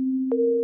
you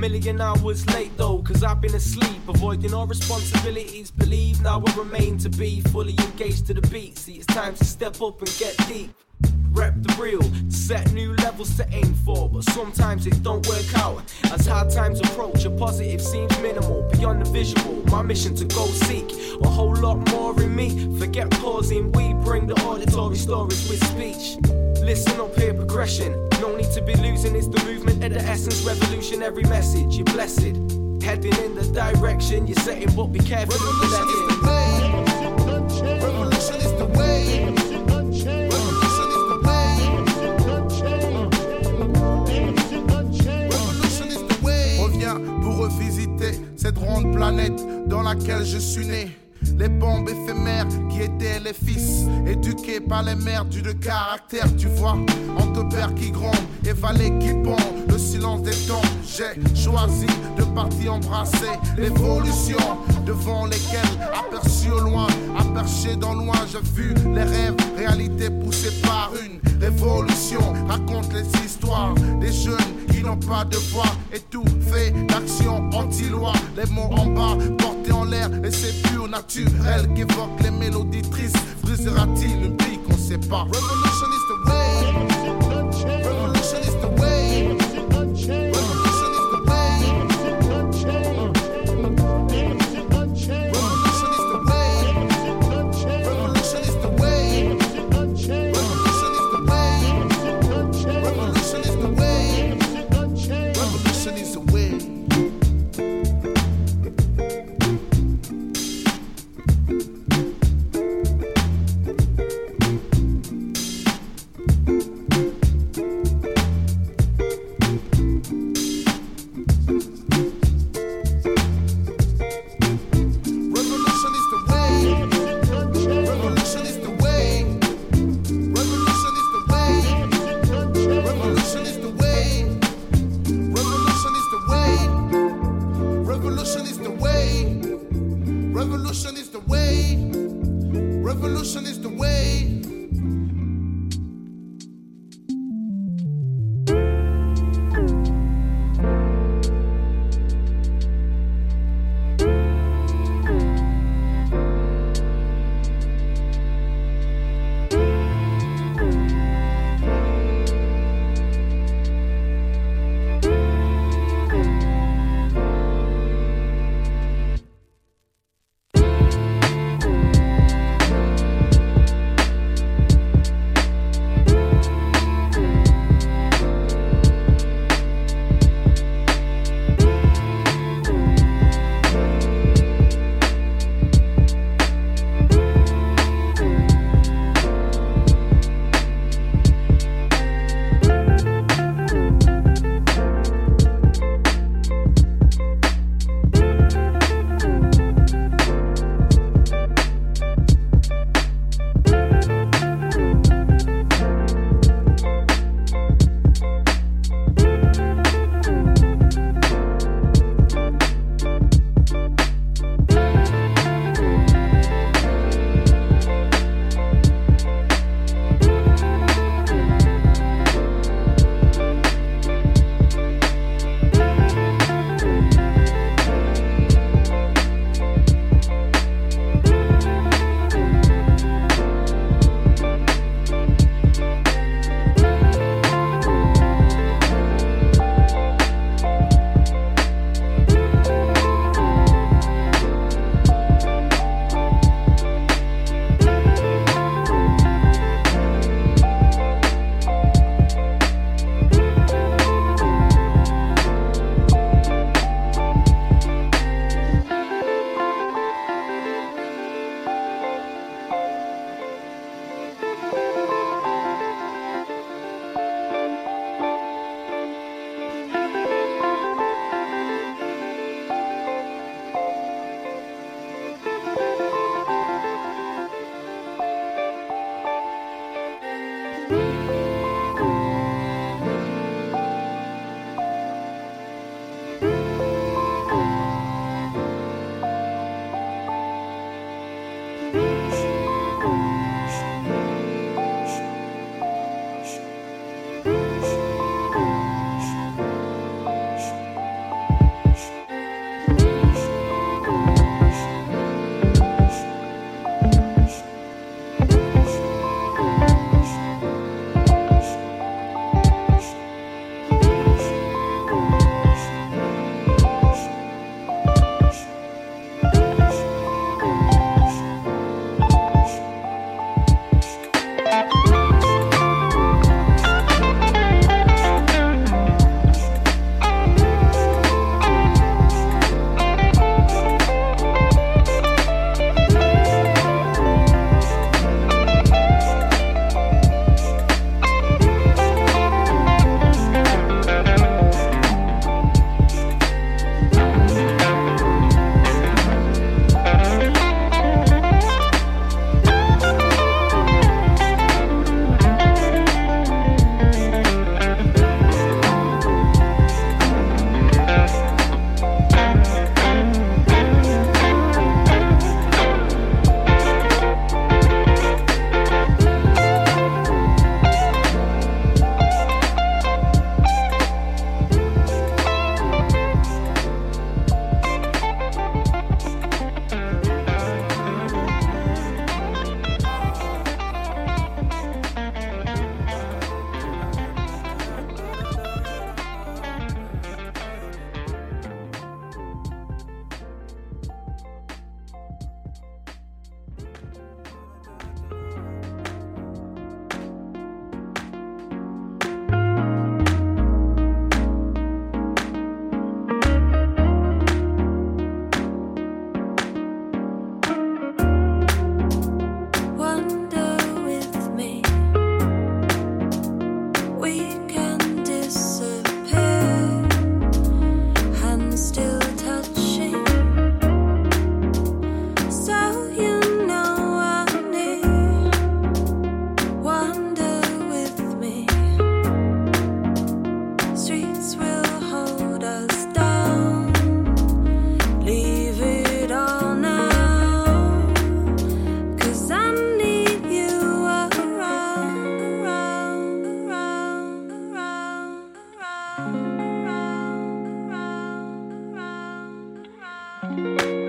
million hours late though, cause I've been asleep, avoiding all responsibilities. Believe now I remain to be fully engaged to the beat. See, it's time to step up and get deep. Rep the real, set new levels to aim for, but sometimes it don't work out. As hard times approach, a positive seems minimal, beyond the visual. My mission to go seek a whole lot more in me. Forget pausing, we bring the auditory stories with speech. Listen up, here progression. No need to be losing, it's the movement of the essence, revolutionary message. You're blessed, heading in the direction you're setting, but be careful. Revolution is the way. Revolution is the way. pour revisiter cette ronde planète dans laquelle je suis né. Les bombes éphémères qui étaient les fils, éduqués par les mères du de caractère, tu vois. Entre pères qui grondent et valets qui pondent, le silence des temps, j'ai choisi de partir embrasser l'évolution devant lesquelles, aperçu au loin, aperché dans loin, j'ai vu les rêves, réalité poussée par une révolution. Raconte les histoires des jeunes qui n'ont pas de voix et tout fait d'action anti-loi. Les mots en bas, en l'air, et c'est pur naturel qu'évoquent les mélodies tristes. Brisera-t-il une bille qu'on sait pas? Revolution is the way. Bye.